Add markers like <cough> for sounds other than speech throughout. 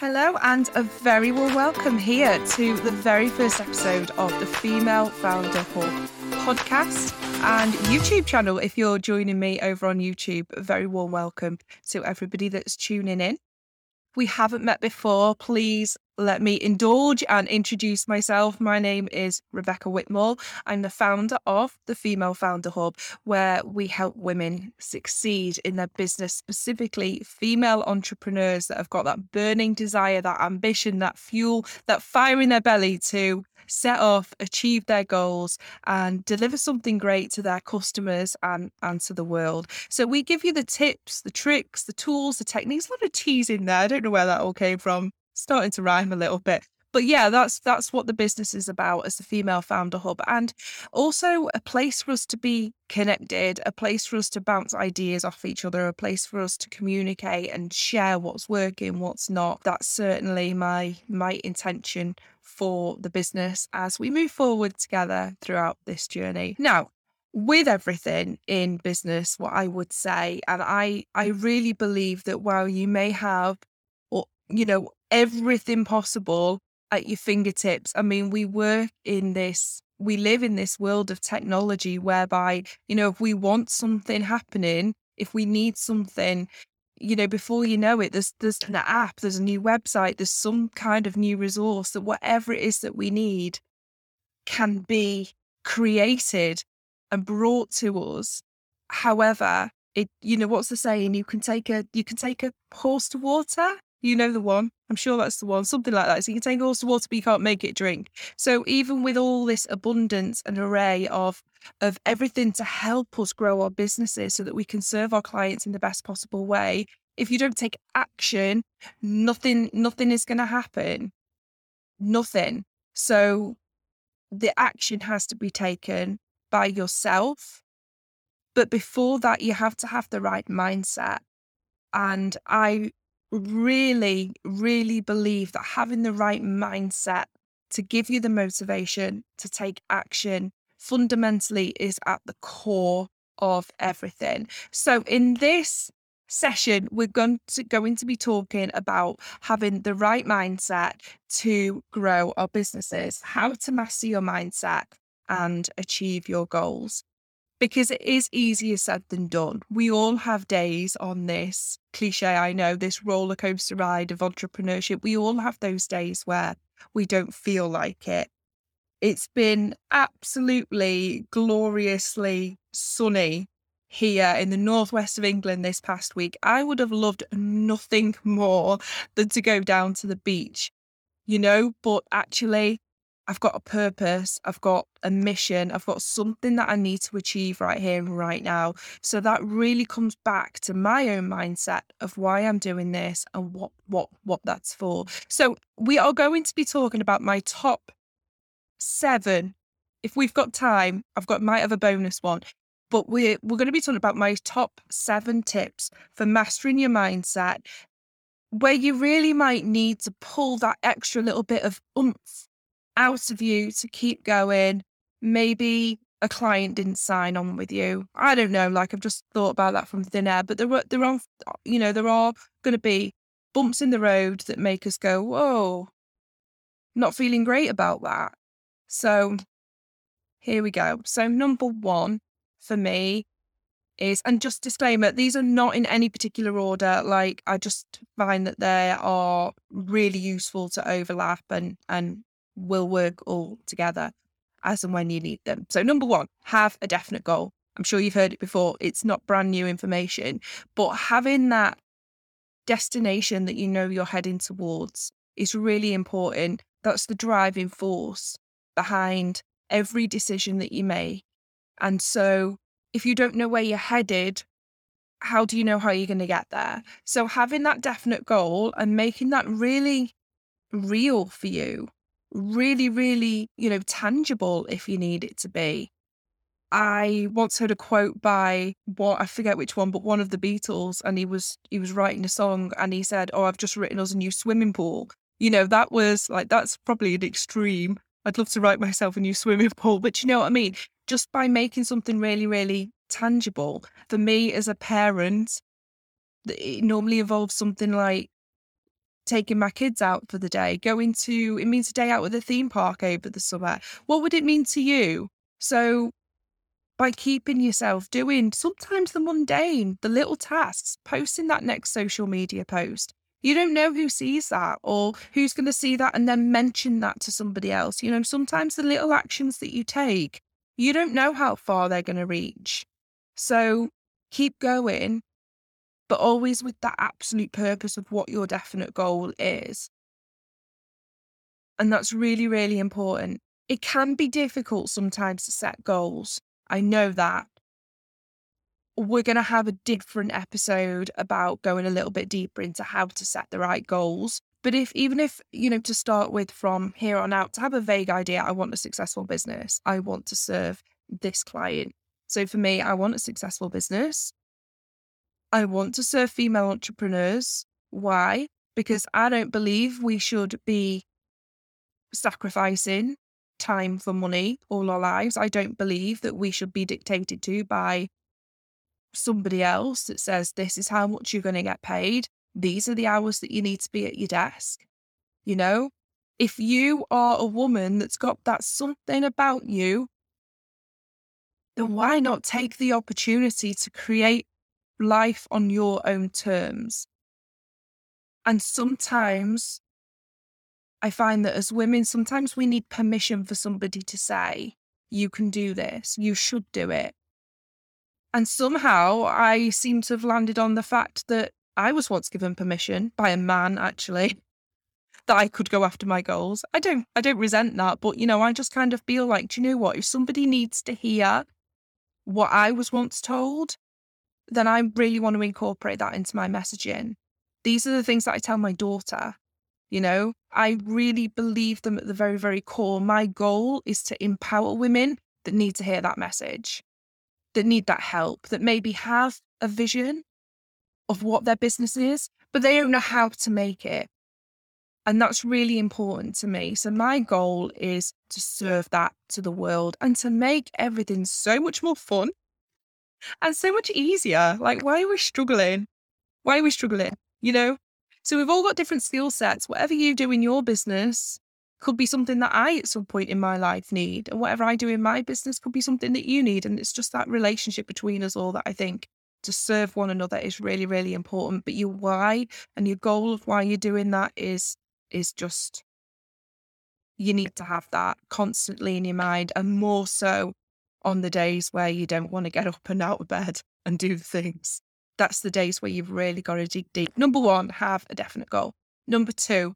Hello, and a very warm welcome here to the very first episode of the Female Founder Hub podcast and YouTube channel. If you're joining me over on YouTube, a very warm welcome to everybody that's tuning in. We haven't met before. Please let me indulge and introduce myself. My name is Rebecca Whitmore. I'm the founder of the Female Founder Hub, where we help women succeed in their business, specifically female entrepreneurs that have got that burning desire, that ambition, that fuel, that fire in their belly to set off, achieve their goals, and deliver something great to their customers and, and to the world. So we give you the tips, the tricks, the tools, the techniques, a lot of T's in there. I don't know where that all came from starting to rhyme a little bit. But yeah that's that's what the business is about as the female founder hub. And also a place for us to be connected a place for us to bounce ideas off each other a place for us to communicate and share what's working what's not. That's certainly my my intention for the business as we move forward together throughout this journey. Now with everything in business what i would say and i i really believe that while you may have or you know everything possible at your fingertips. I mean, we work in this, we live in this world of technology whereby, you know, if we want something happening, if we need something, you know, before you know it, there's there's an app, there's a new website, there's some kind of new resource that whatever it is that we need can be created and brought to us. However, it you know what's the saying? You can take a you can take a horse to water, you know the one. I'm sure that's the one. Something like that. So you can take all the water, but you can't make it drink. So even with all this abundance and array of of everything to help us grow our businesses so that we can serve our clients in the best possible way, if you don't take action, nothing nothing is going to happen. Nothing. So the action has to be taken by yourself. But before that, you have to have the right mindset. And I really, really believe that having the right mindset to give you the motivation to take action fundamentally is at the core of everything. So, in this session, we're going to, going to be talking about having the right mindset to grow our businesses, how to master your mindset and achieve your goals because it is easier said than done. We all have days on this cliche, I know, this roller coaster ride of entrepreneurship. We all have those days where we don't feel like it. It's been absolutely gloriously sunny here in the northwest of England this past week. I would have loved nothing more than to go down to the beach, you know, but actually, I've got a purpose, I've got a mission, I've got something that I need to achieve right here and right now. So that really comes back to my own mindset of why I'm doing this and what what what that's for. So we are going to be talking about my top 7 if we've got time, I've got might have a bonus one. But we're we're going to be talking about my top 7 tips for mastering your mindset where you really might need to pull that extra little bit of oomph out of you to keep going. Maybe a client didn't sign on with you. I don't know. Like I've just thought about that from thin air. But there are there are uh, you know there are going to be bumps in the road that make us go whoa, not feeling great about that. So here we go. So number one for me is and just disclaimer these are not in any particular order like i just find that they are really useful to overlap and and will work all together as and when you need them. So, number one, have a definite goal. I'm sure you've heard it before. It's not brand new information, but having that destination that you know you're heading towards is really important. That's the driving force behind every decision that you make. And so, if you don't know where you're headed, how do you know how you're going to get there? So, having that definite goal and making that really real for you really, really, you know, tangible if you need it to be. I once heard a quote by what I forget which one, but one of the Beatles, and he was he was writing a song and he said, Oh, I've just written us a new swimming pool. You know, that was like that's probably an extreme. I'd love to write myself a new swimming <laughs> pool, but you know what I mean? Just by making something really, really tangible. For me as a parent, it normally involves something like taking my kids out for the day, going to, it means a day out with a theme park over the summer. What would it mean to you? So by keeping yourself doing sometimes the mundane, the little tasks, posting that next social media post. You don't know who sees that or who's going to see that and then mention that to somebody else. You know, sometimes the little actions that you take, you don't know how far they're going to reach. So keep going, but always with that absolute purpose of what your definite goal is. And that's really, really important. It can be difficult sometimes to set goals. I know that. We're going to have a different episode about going a little bit deeper into how to set the right goals. But if, even if, you know, to start with from here on out, to have a vague idea, I want a successful business, I want to serve this client. So for me, I want a successful business. I want to serve female entrepreneurs. Why? Because I don't believe we should be sacrificing time for money all our lives. I don't believe that we should be dictated to by somebody else that says, this is how much you're going to get paid. These are the hours that you need to be at your desk. You know, if you are a woman that's got that something about you, then why not take the opportunity to create life on your own terms. And sometimes I find that as women, sometimes we need permission for somebody to say, you can do this, you should do it. And somehow I seem to have landed on the fact that I was once given permission by a man, actually, <laughs> that I could go after my goals. I don't, I don't resent that, but you know, I just kind of feel like, do you know what? If somebody needs to hear what I was once told, then I really want to incorporate that into my messaging. These are the things that I tell my daughter. You know, I really believe them at the very, very core. My goal is to empower women that need to hear that message, that need that help, that maybe have a vision of what their business is, but they don't know how to make it. And that's really important to me. So, my goal is to serve that to the world and to make everything so much more fun and so much easier. Like, why are we struggling? Why are we struggling? You know? So we've all got different skill sets. Whatever you do in your business could be something that I at some point in my life need. And whatever I do in my business could be something that you need. And it's just that relationship between us all that I think to serve one another is really, really important. But your why and your goal of why you're doing that is is just you need to have that constantly in your mind and more so on the days where you don't want to get up and out of bed and do things. That's the days where you've really got to dig deep. Number one, have a definite goal. Number two,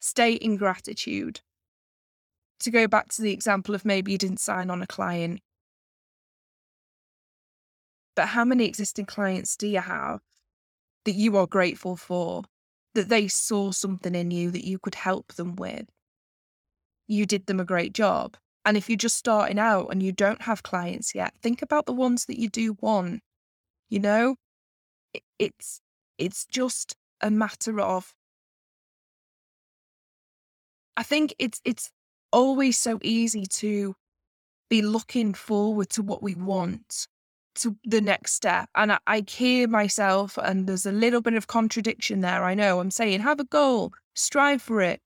stay in gratitude. To go back to the example of maybe you didn't sign on a client, but how many existing clients do you have that you are grateful for, that they saw something in you that you could help them with? You did them a great job. And if you're just starting out and you don't have clients yet, think about the ones that you do want. You know, it's it's just a matter of I think it's it's always so easy to be looking forward to what we want to the next step. And I, I hear myself, and there's a little bit of contradiction there. I know I'm saying, have a goal, strive for it,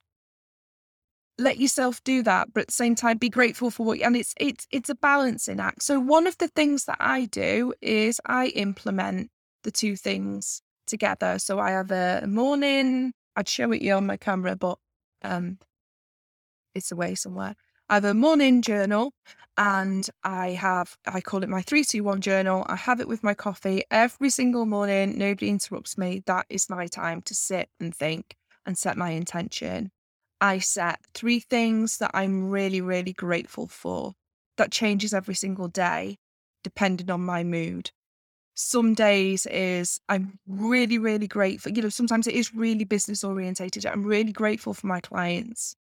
let yourself do that, but at the same time be grateful for what You, and it's it's it's a balancing act. So one of the things that I do is I implement the two things together. So I have a morning, I'd show it you on my camera, but um it's away somewhere. I have a morning journal and I have I call it my 321 journal. I have it with my coffee every single morning. Nobody interrupts me. That is my time to sit and think and set my intention. I set three things that I'm really, really grateful for. That changes every single day, depending on my mood. Some days is I'm really, really grateful. You know, sometimes it is really business orientated. I'm really grateful for my clients.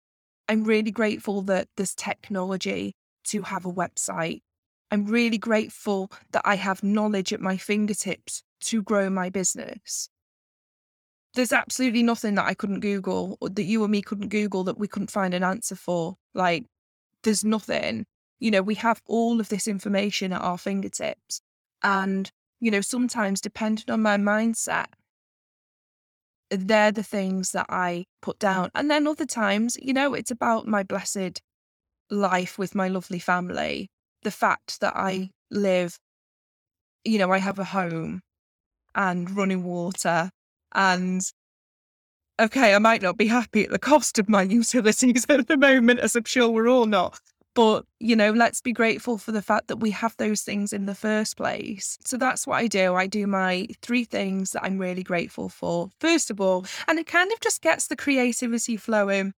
I'm really grateful that there's technology to have a website. I'm really grateful that I have knowledge at my fingertips to grow my business there's absolutely nothing that I couldn't Google or that you or me couldn't Google that we couldn't find an answer for. Like, there's nothing. You know, we have all of this information at our fingertips. And, you know, sometimes depending on my mindset, they're the things that I put down. And then other times, you know, it's about my blessed life with my lovely family. The fact that I mm. live, you know, I have a home and running water and okay, I might not be happy at the cost of my <laughs> utilities at the moment, as I'm sure we're all not. But, you know, let's be grateful for the fact that we have those things in the first place. So that's what I do. I do my three things that I'm really grateful for, first of all, and it kind of just gets the creativity flowing.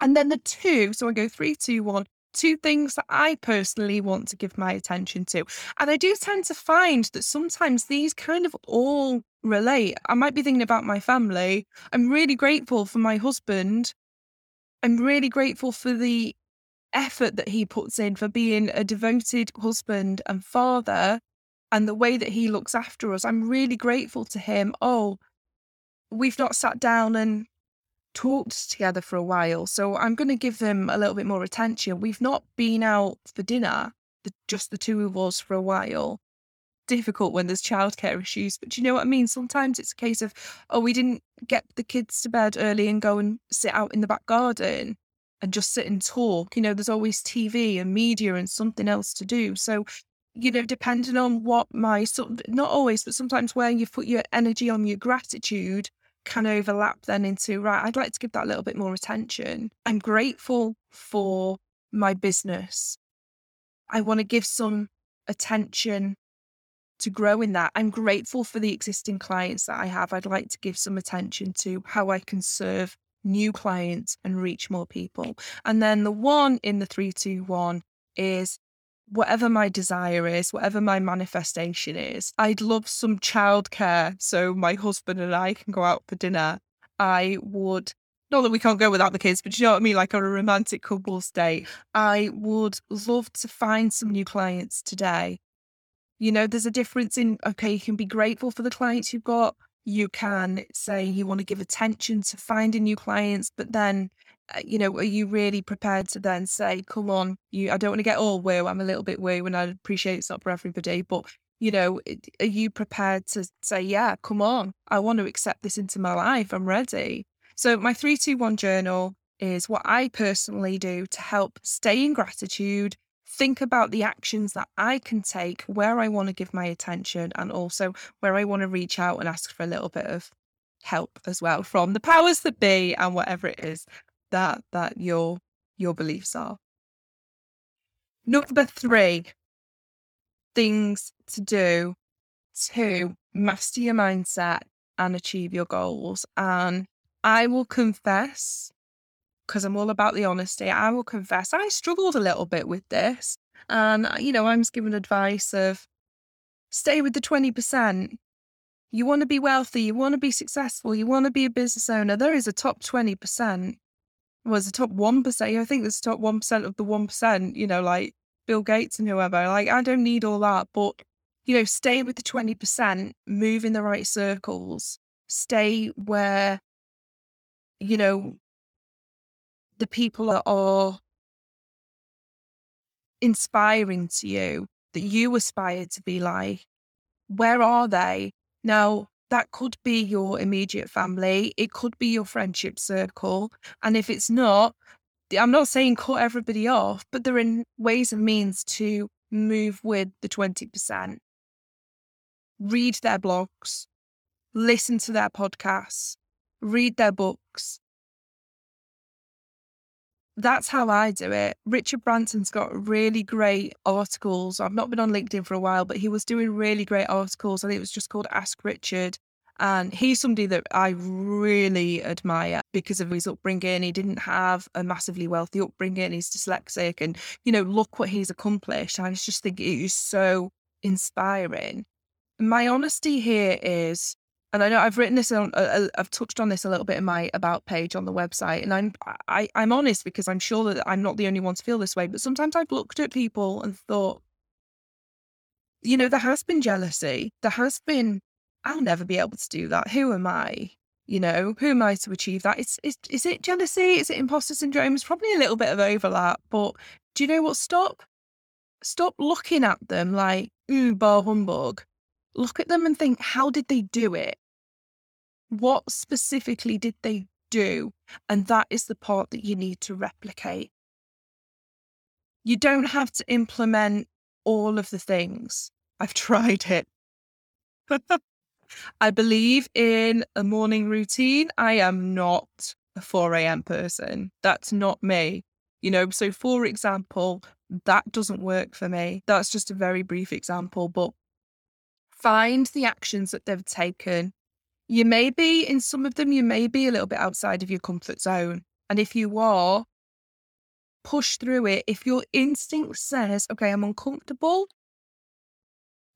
And then the two, so I go three, two, one, two things that I personally want to give my attention to. And I do tend to find that sometimes these kind of all relate. I might be thinking about my family. I'm really grateful for my husband. I'm really grateful for the effort that he puts in for being a devoted husband and father and the way that he looks after us. I'm really grateful to him. Oh, we've not sat down and talked together for a while. So I'm going to give them a little bit more attention. We've not been out for dinner, the, just the two of us for a while. Difficult when there's childcare issues, but you know what I mean? Sometimes it's a case of, oh, we didn't get the kids to bed early and go and sit out in the back garden and just sit and talk. You know, there's always TV and media and something else to do. So, you know, depending on what my sort, not always, but sometimes where you put your energy on your gratitude can overlap then into right, I'd like to give that a little bit more attention. I'm grateful for my business. I want to give some attention to grow in that. I'm grateful for the existing clients that I have. I'd like to give some attention to how I can serve new clients and reach more people. And then the one in the 321 is whatever my desire is, whatever my manifestation is. I'd love some childcare so my husband and I can go out for dinner. I would not that we can't go without the kids, but you know what I mean, like on a romantic couple's date. I would love to find some new clients today. You know, there's a difference in okay, you can be grateful for the clients you've got, you can say you want to give attention to finding new clients, but then, Uh, you know, are you really prepared to then say, come on, you, I don't want to get all woo. I'm a little bit woo and I appreciate it's not for everybody, but you know, are you prepared to say, yeah, come on, I want to accept this into my life. I'm ready. So my 321 journal is what I personally do to help stay in gratitude, think about the actions that I can take, where I want to give my attention, and also where I want to reach out and ask for a little bit of help as well from the powers that be and whatever it is that that your your beliefs are. Number three, things to do to master your mindset and achieve your goals. And I will confess because I'm all about the honesty, I will confess I struggled a little bit with this. And, uh, you know, I was given advice of stay with the 20%. You want to be wealthy, you want to be successful, you want to be a business owner. There is a top 20%. Was the top 1%. I think there's top 1% of the 1%, you know, like Bill Gates and whoever. Like, I don't need all that. But, you know, stay with the 20%, move in the right circles, stay where, you know, the people that are inspiring to you, that you aspire to be like, where are they? Now, that could be your immediate family, it could be your friendship circle. And if it's not, I'm not saying cut everybody off, but there are ways and means to move with the 20%. Read their blogs, listen to their podcasts, read their books, that's how I do it. Richard Branson's got really great articles. I've not been on LinkedIn for a while, but he was doing really great articles. I think it was just called Ask Richard. And he's somebody that I really admire because of his upbringing. He didn't have a massively wealthy upbringing. He's dyslexic. And, you know, look what he's accomplished. I just think it is so inspiring. My honesty here is and I know I've written this on, uh, uh, I've touched on this a little bit in my about page on the website, and I'm I, I'm honest because I'm sure that I'm not the only one to feel this way. But sometimes I've looked at people and thought, you know, there has been jealousy. There has been, I'll never be able to do that. Who am I? You know, who am I to achieve that? It's, is is it jealousy? Is it imposter syndrome? It's probably a little bit of overlap. But do you know what? Stop, stop looking at them like, ooh, bar humbug. Look at them and think, how did they do it? What specifically did they do? And that is the part that you need to replicate. You don't have to implement all of the things. I've <laughs> tried it. I believe in a morning routine. I am not a 4 a.m. person. That's not me. You know, so for example, that doesn't work for me. That's just a very brief example, but find the actions that they've taken. You may be, in some of them, you may be a little bit outside of your comfort zone. And if you are, push through it. If your instinct says, okay, I'm uncomfortable,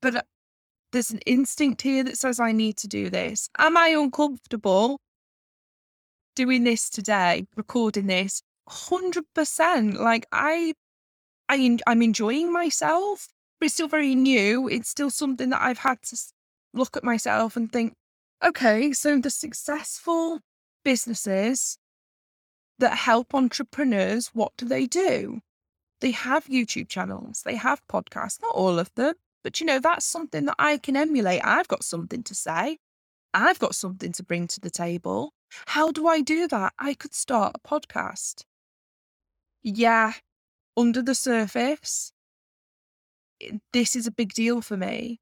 but uh, there's an instinct here that says I need to do this. Am I uncomfortable doing this today, recording this? 100%. Like I I I'm enjoying myself, but it's still very new. It's still something that I've had to look at myself and think, okay, so the successful businesses that help entrepreneurs, what do they do? They have YouTube channels, they have podcasts, not all of them, but you know, that's something that I can emulate. I've got something to say, I've got something to bring to the table. How do I do that? I could start a podcast. Yeah, under the surface, eh, this is a big deal for me.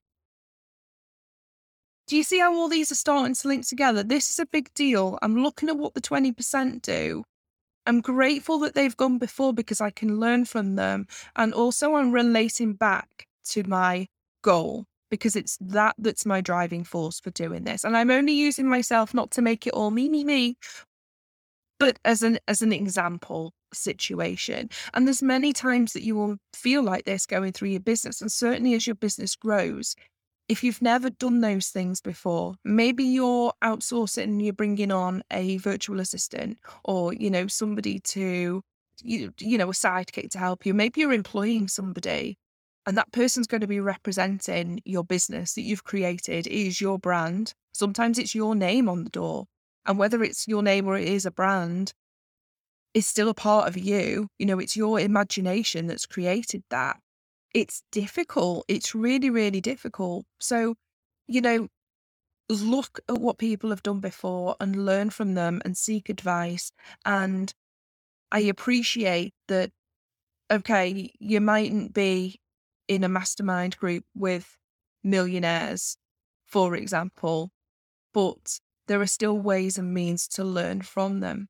Do you see how all these are starting to link together? This is a big deal. I'm looking at what the 20% do. I'm grateful that they've gone before because I can learn from them. And also, I'm relating back to my goal because it's that that's my driving force for doing this. And I'm only using myself not to make it all me, me, me, but as an as an example situation and there's many times that you will feel like this going through your business and certainly as your business grows if you've never done those things before maybe you're outsourcing and you're bringing on a virtual assistant or you know somebody to you, you know a sidekick to help you maybe you're employing somebody and that person's going to be representing your business that you've created is your brand sometimes it's your name on the door and whether it's your name or it is a brand, is still a part of you. You know, it's your imagination that's created that. It's difficult. It's really, really difficult. So, you know, look at what people have done before and learn from them and seek advice. And I appreciate that, okay, you mightn't be in a mastermind group with millionaires, for example, but there are still ways and means to learn from them.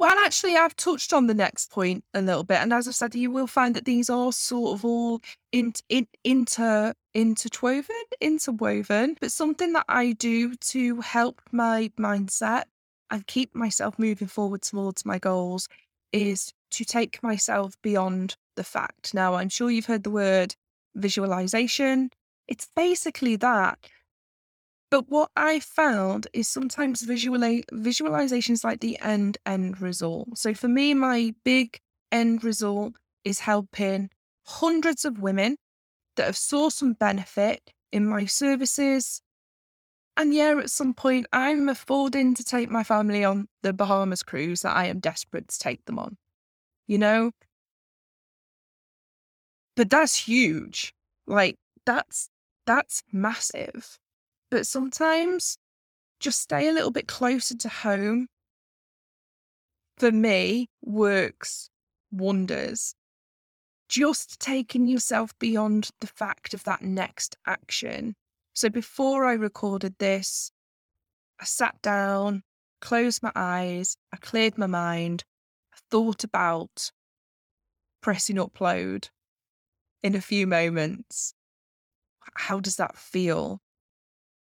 Well, actually, I've touched on the next point a little bit, and as I've said, you will find that these are sort of all in, in, inter interwoven, interwoven. But something that I do to help my mindset and keep myself moving forward towards my goals is to take myself beyond the fact. Now, I'm sure you've heard the word visualization. It's basically that but what I found is sometimes visualize, visualization is like the end end result. So for me, my big end result is helping hundreds of women that have saw some benefit in my services. And yeah, at some point, I'm affording to take my family on the Bahamas cruise that I am desperate to take them on. You know? But that's huge. Like that's that's massive. But sometimes just stay a little bit closer to home for me works wonders. Just taking yourself beyond the fact of that next action. So before I recorded this, I sat down, closed my eyes, I cleared my mind, I thought about pressing upload in a few moments. How does that feel?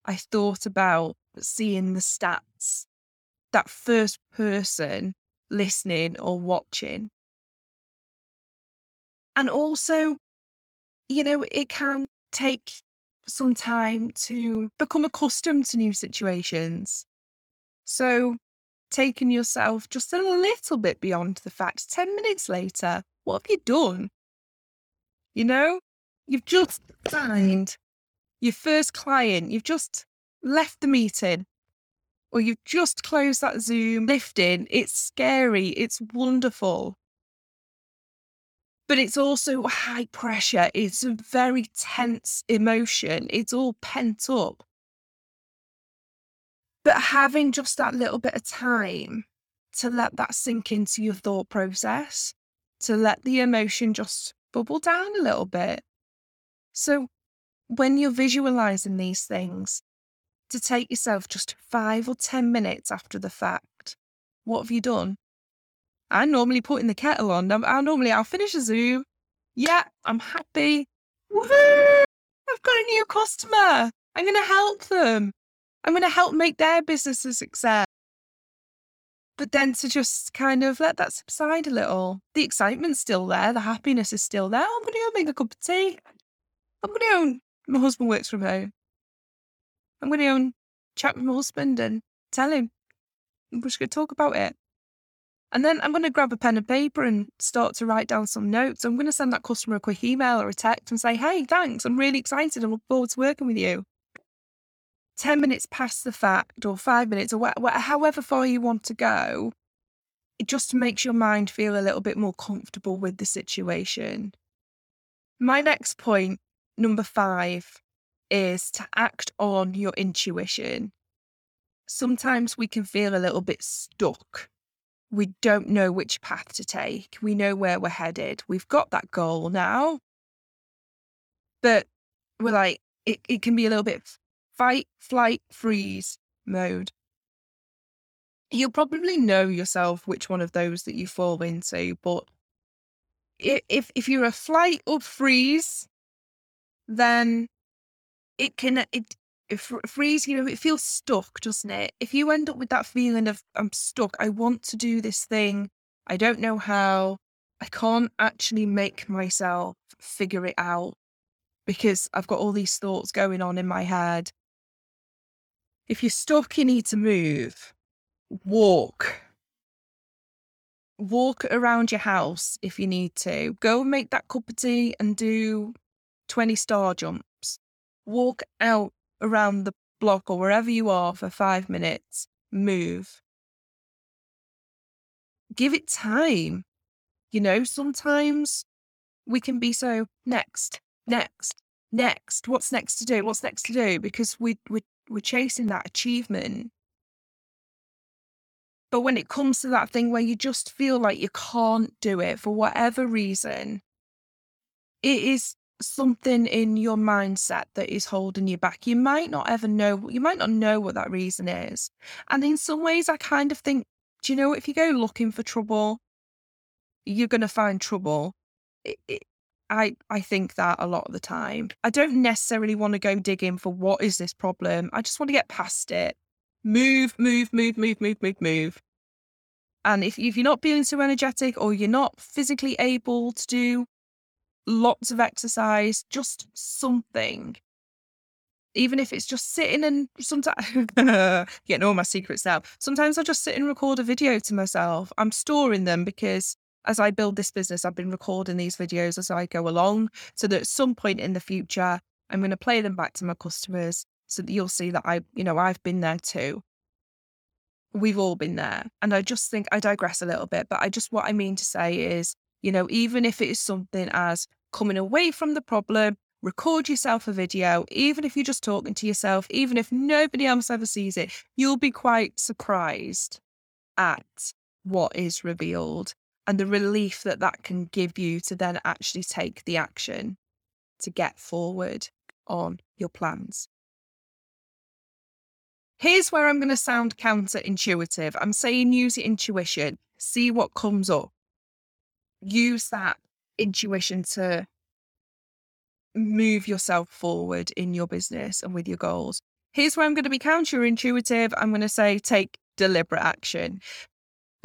I thought about seeing the stats, that first person listening or watching. And also, you know, it can take some time to become accustomed to new situations. So, taking yourself just a little bit beyond the fact 10 minutes later, what have you done? You know, you've just signed your first client, you've just left the meeting or you've just closed that Zoom lifting. It's scary, it's wonderful. But it's also high pressure. It's a very tense emotion. It's all pent up. But having just that little bit of time to let that sink into your thought process, to let the emotion just bubble down a little bit. So when you're visualizing these things, to take yourself just five or 10 minutes after the fact. What have you done? I'm normally put in the kettle on. I normally, I'll finish a Zoom. Yeah, I'm happy. Woohoo! I've got a new customer. I'm going to help them. I'm going to help make their business a success. But then to just kind of let that subside a little. The excitement's still there. The happiness is still there. I'm going to go make a cup of tea. I'm going to. My husband works from home. I'm going to go and chat with my husband and tell him. We're just going to talk about it. And then I'm going to grab a pen and paper and start to write down some notes. I'm going to send that customer a quick email or a text and say, hey, thanks. I'm really excited. I look forward to working with you. 10 minutes past the fact or five minutes or wh- wh- however far you want to go, it just makes your mind feel a little bit more comfortable with the situation. My next point, number five, is to act on your intuition. Sometimes we can feel a little bit stuck. We don't know which path to take. We know where we're headed. We've got that goal now. But we're like, it, it can be a little bit fight, flight, freeze mode. You'll probably know yourself which one of those that you fall into, but if if you're a flight or freeze, then it can uh, it, it freeze. You know, it feels stuck, doesn't it? If you end up with that feeling of I'm stuck, I want to do this thing, I don't know how, I can't actually make myself figure it out because I've got all these thoughts going on in my head. If you're stuck, you need to move. Walk. Walk around your house if you need to. Go and make that cup of tea and do 20 star jumps. Walk out around the block or wherever you are for five minutes. Move. Give it time. You know, sometimes we can be so next, next, next. What's next to do? What's next to do? Because we, we we're chasing that achievement. But when it comes to that thing where you just feel like you can't do it for whatever reason, it is something in your mindset that is holding you back. You might not ever know, you might not know what that reason is. And in some ways, I kind of think, do you know, if you go looking for trouble, you're going to find trouble. It, it, I I think that a lot of the time. I don't necessarily want to go digging for what is this problem. I just want to get past it. Move, move, move, move, move, move, move. And if if you're not feeling so energetic or you're not physically able to do lots of exercise, just something. Even if it's just sitting and sometimes <laughs> getting all my secrets now. Sometimes I just sit and record a video to myself. I'm storing them because as I build this business, I've been recording these videos as I go along so that at some point in the future, I'm going to play them back to my customers so that you'll see that I, you know, I've been there too. We've all been there. And I just think I digress a little bit, but I just, what I mean to say is, you know, even if it is something as coming away from the problem, record yourself a video, even if you're just talking to yourself, even if nobody else ever sees it, you'll be quite surprised at what is revealed and the relief that that can give you to then actually take the action to get forward on your plans. Here's where I'm going to sound counterintuitive. I'm saying use your intuition, see what comes up. Use that intuition to move yourself forward in your business and with your goals. Here's where I'm going to be counterintuitive. I'm going to say take deliberate action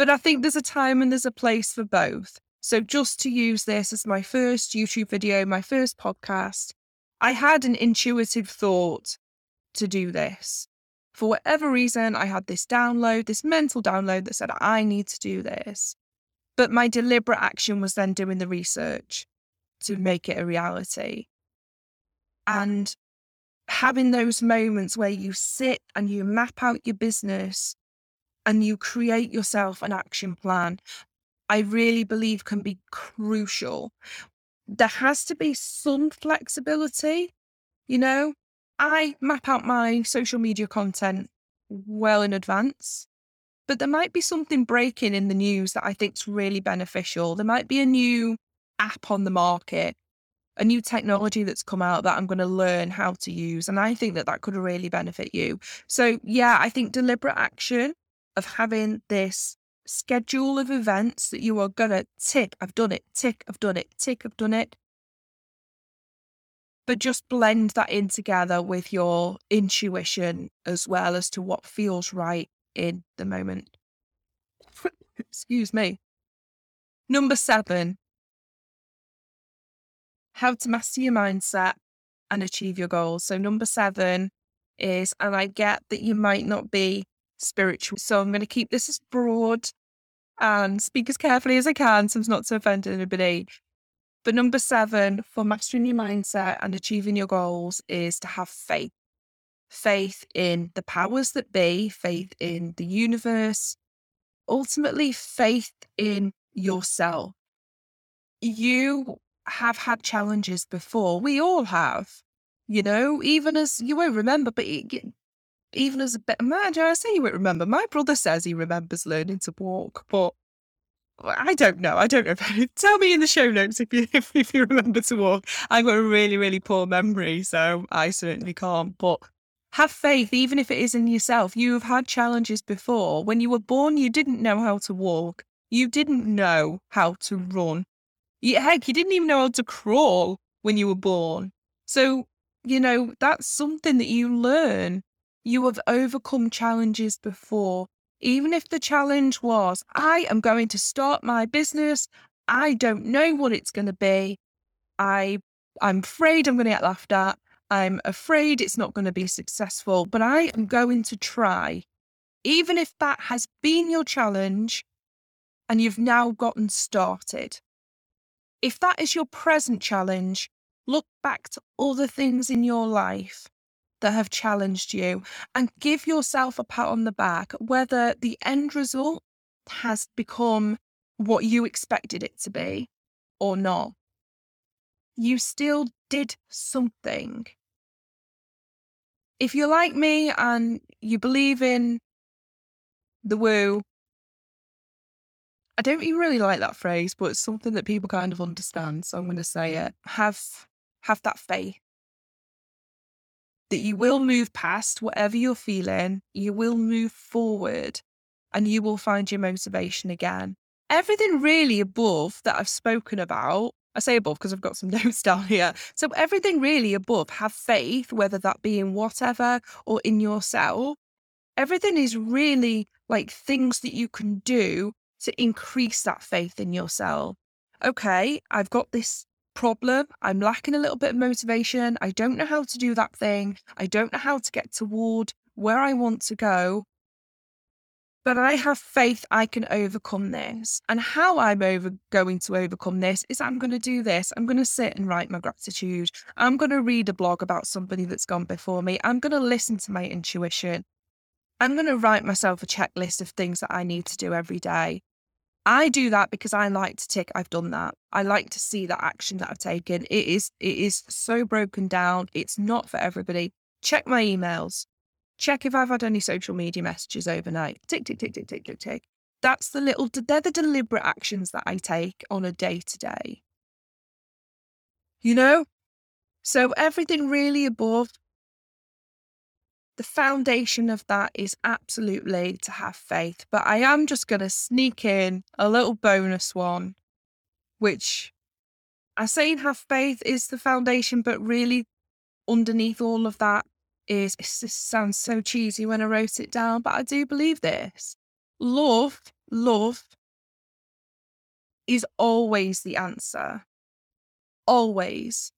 but I think there's a time and there's a place for both. So just to use this as my first YouTube video, my first podcast, I had an intuitive thought to do this. For whatever reason, I had this download, this mental download that said, I need to do this. But my deliberate action was then doing the research to make it a reality. And having those moments where you sit and you map out your business and you create yourself an action plan, I really believe can be crucial. There has to be some flexibility. You know, I map out my social media content well in advance. But there might be something breaking in the news that I think is really beneficial. There might be a new app on the market, a new technology that's come out that I'm going to learn how to use. And I think that that could really benefit you. So, yeah, I think deliberate action of having this schedule of events that you are going to tick, I've done it, tick, I've done it, tick, I've done it. But just blend that in together with your intuition as well as to what feels right in the moment. <laughs> Excuse me. Number seven, how to master your mindset and achieve your goals. So, number seven is, and I get that you might not be spiritual. So, I'm going to keep this as broad and speak as carefully as I can so as not to offend anybody. But number seven for mastering your mindset and achieving your goals is to have faith. Faith in the powers that be, faith mm-hmm. in the universe, ultimately, faith in yourself. You have had challenges before. We all have, you know, even as you won't remember, but even as a bit, man, I say you won't remember. My brother says he remembers learning to walk, but I don't know. I don't know. <laughs> Tell me in the show notes if you if, <laughs> if you remember to walk. I've got a really really poor memory, so I certainly can't. But have faith, even if it is in yourself. You have had challenges before. When you were born, you didn't know how to walk. You didn't know how to run. Heck, you didn't even know how to crawl when you were born. So, you know, that's something that you learn. You have overcome challenges before. Even if the challenge was, I am going to start my business, I don't know what it's going to be. I, I'm afraid I'm going to get laughed at. I'm afraid it's not going to be successful, but I am going to try. Even if that has been your challenge and you've now gotten started. If that is your present challenge, look back to other things in your life that have challenged you and give yourself a pat on the back, whether the end result has become what you expected it to be or not. You still did something. If you're like me and you believe in the woo, I don't really like that phrase, but it's something that people kind of understand. So I'm going to say it. Have have that faith that you will move past whatever you're feeling, you will move forward and you will find your motivation again. Everything really above that I've spoken about, I say above because I've got some <laughs> notes down here. So, everything really above, have faith, whether that be in whatever or in yourself. Everything is really like things that you can do to increase that faith in yourself. Okay, I've got this problem. I'm lacking a little bit of motivation. I don't know how to do that thing. I don't know how to get toward where I want to go. But I have faith I can overcome this. And how I'm over going to overcome this is I'm going to do this. I'm going to sit and write my gratitude. I'm going to read a blog about somebody that's gone before me. I'm going to listen to my intuition. I'm going to write myself a checklist of things that I need to do every day. I do that because I like to tick I've done that. I like to see that action that I've taken. It is it is so broken down. It's not for everybody. Check my emails. Check if I've had any social media messages overnight. Tick tick tick tick tick tick tick. That's the little they're the deliberate actions that I take on a day to day. You know? So everything really above the foundation of that is absolutely to have faith. But I am just going to sneak in a little bonus one, which I say have faith is the foundation, but really underneath all of that is it sounds so cheesy when I wrote it down, but I do believe this. Love, love is always the answer. Always.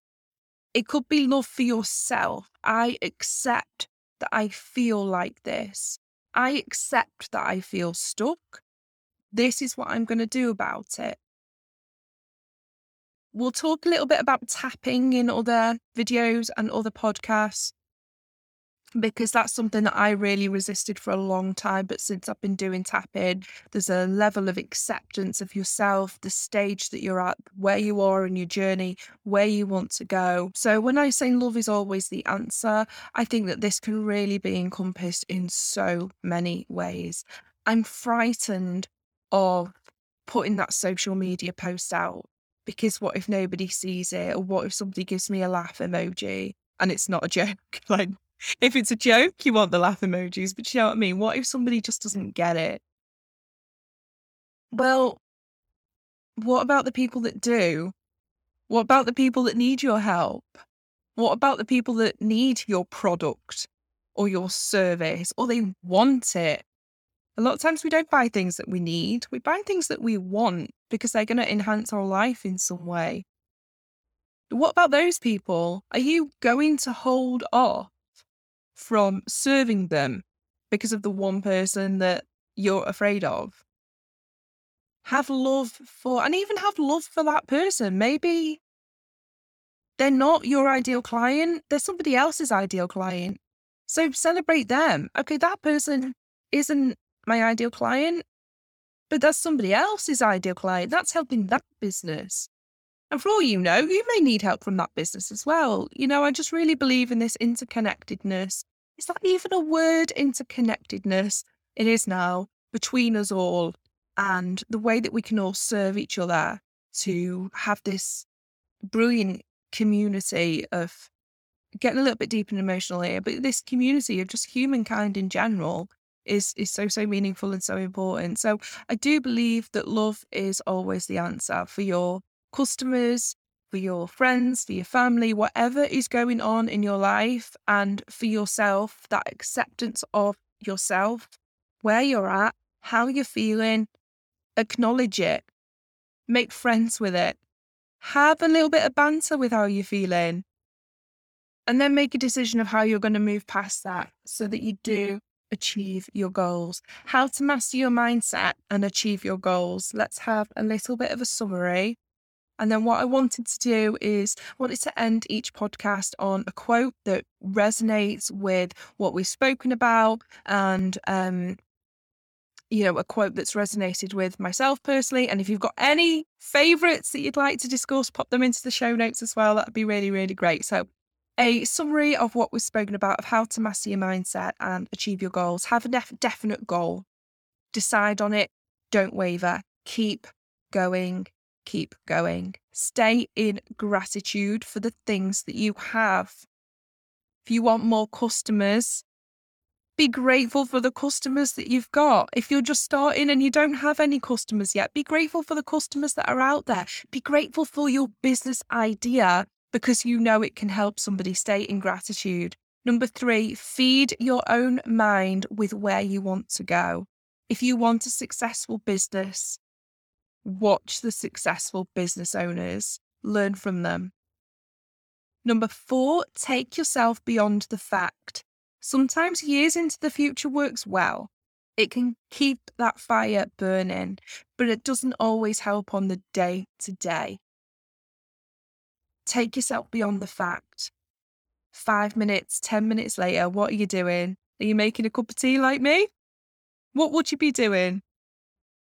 It could be love for yourself. I accept that I feel like this. I accept that I feel stuck. This is what I'm going to do about it. We'll talk a little bit about tapping in other videos and other podcasts. Because that's something that I really resisted for a long time. But since I've been doing tapping, there's a level of acceptance of yourself, the stage that you're at, where you are in your journey, where you want to go. So when I say love is always the answer, I think that this can really be encompassed in so many ways. I'm frightened of putting that social media post out because what if nobody sees it or what if somebody gives me a laugh emoji and it's not a joke <laughs> like if it's a joke, you want the laugh emojis, but you know what I mean? What if somebody just doesn't get it? Well, what about the people that do? What about the people that need your help? What about the people that need your product or your service or they want it? A lot of times we don't buy things that we need, we buy things that we want because they're going to enhance our life in some way. What about those people? Are you going to hold off from serving them because of the one person that you're afraid of. Have love for, and even have love for that person. Maybe they're not your ideal client, they're somebody else's ideal client. So celebrate them. Okay, that person isn't my ideal client, but that's somebody else's ideal client. That's helping that business. And for all you know, you may need help from that business as well. You know, I just really believe in this interconnectedness is that even a word interconnectedness? It is now between us all and the way that we can all serve each other to have this brilliant community of getting a little bit deep and emotional here, but this community of just humankind in general is is so so meaningful and so important. So I do believe that love is always the answer for your customers, for your friends, for your family, whatever is going on in your life, and for yourself, that acceptance of yourself, where you're at, how you're feeling, acknowledge it, make friends with it, have a little bit of banter with how you're feeling, and then make a decision of how you're going to move past that so that you do achieve your goals. How to master your mindset and achieve your goals. Let's have a little bit of a summary. And then what I wanted to do is wanted to end each podcast on a quote that resonates with what we've spoken about and um you know, a quote that's resonated with myself personally. And if you've got any favorites that you'd like to discuss, pop them into the show notes as well. That'd be really, really great. So, a summary of what we've spoken about of how to master your mindset and achieve your goals. Have a def- definite goal, decide on it, don't waver, keep going, keep going. Stay in gratitude for the things that you have. If you want more customers, be grateful for the customers that you've got. If you're just starting and you don't have any customers yet, be grateful for the customers that are out there. Be grateful for your business idea because you know it can help somebody stay in gratitude. Number three, feed your own mind with where you want to go. If you want a successful business, watch the successful business owners, learn from them. Number four, take yourself beyond the fact. Sometimes years into the future works well. It can keep that fire burning, but it doesn't always help on the day to day. Take yourself beyond the fact. Five minutes, 10 minutes later, what are you doing? Are you making a cup of tea like me? What would you be doing?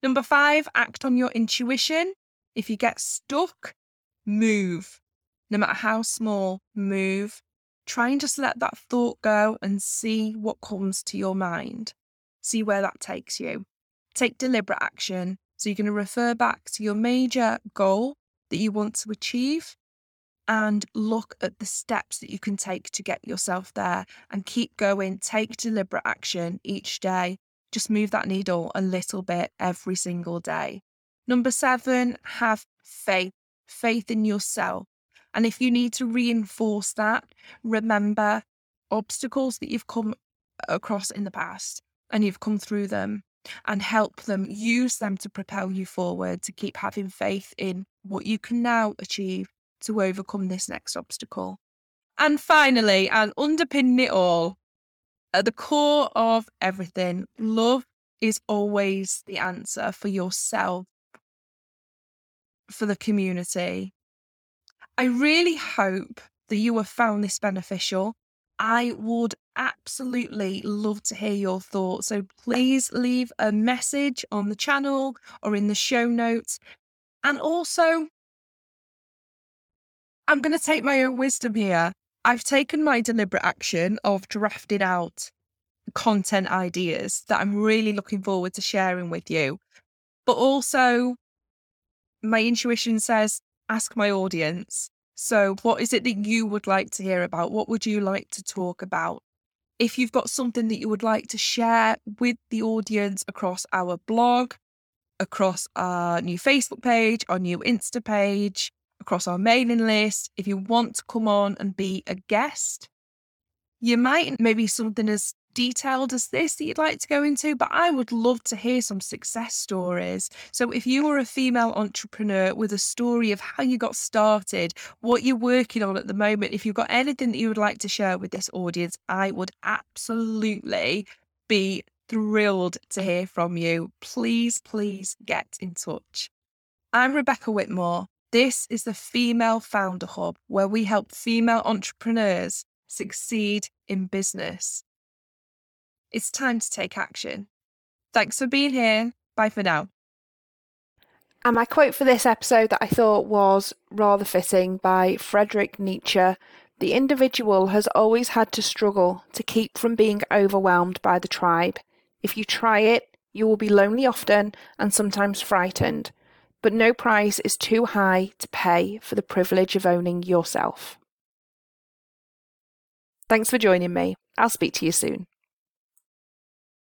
Number five, act on your intuition. If you get stuck, move. No matter how small, move. Try and just let that thought go and see what comes to your mind. See where that takes you. Take deliberate action. So you're going to refer back to your major goal that you want to achieve and look at the steps that you can take to get yourself there and keep going. Take deliberate action each day just move that needle a little bit every single day. Number seven, have faith, faith in yourself. And if you need to reinforce that, remember obstacles that you've come across in the past and you've come through them and help them, use them to propel you forward, to keep having faith in what you can now achieve to overcome this next obstacle. And finally, and underpinning it all, at the core of everything, love is always the answer for yourself, for the community. I really hope that you have found this beneficial. I would absolutely love to hear your thoughts. So please leave a message on the channel or in the show notes. And also, I'm going to take my own wisdom here. I've taken my deliberate action of drafting out content ideas that I'm really looking forward to sharing with you. But also, my intuition says ask my audience. So, what is it that you would like to hear about? What would you like to talk about? If you've got something that you would like to share with the audience across our blog, across our new Facebook page, our new Insta page, across our mailing list, if you want to come on and be a guest, you might maybe something as detailed as this that you'd like to go into, but I would love to hear some success stories. So, if you are a female entrepreneur with a story of how you got started, what you're working on at the moment, if you've got anything that you would like to share with this audience, I would absolutely be thrilled to hear from you. Please, please get in touch. I'm Rebecca Whitmore. This is the Female Founder Hub, where we help female entrepreneurs succeed in business. It's time to take action. Thanks for being here. Bye for now. And my quote for this episode that I thought was rather fitting by Friedrich Nietzsche The individual has always had to struggle to keep from being overwhelmed by the tribe. If you try it, you will be lonely often and sometimes frightened, but no price is too high to pay for the privilege of owning yourself. Thanks for joining me. I'll speak to you soon.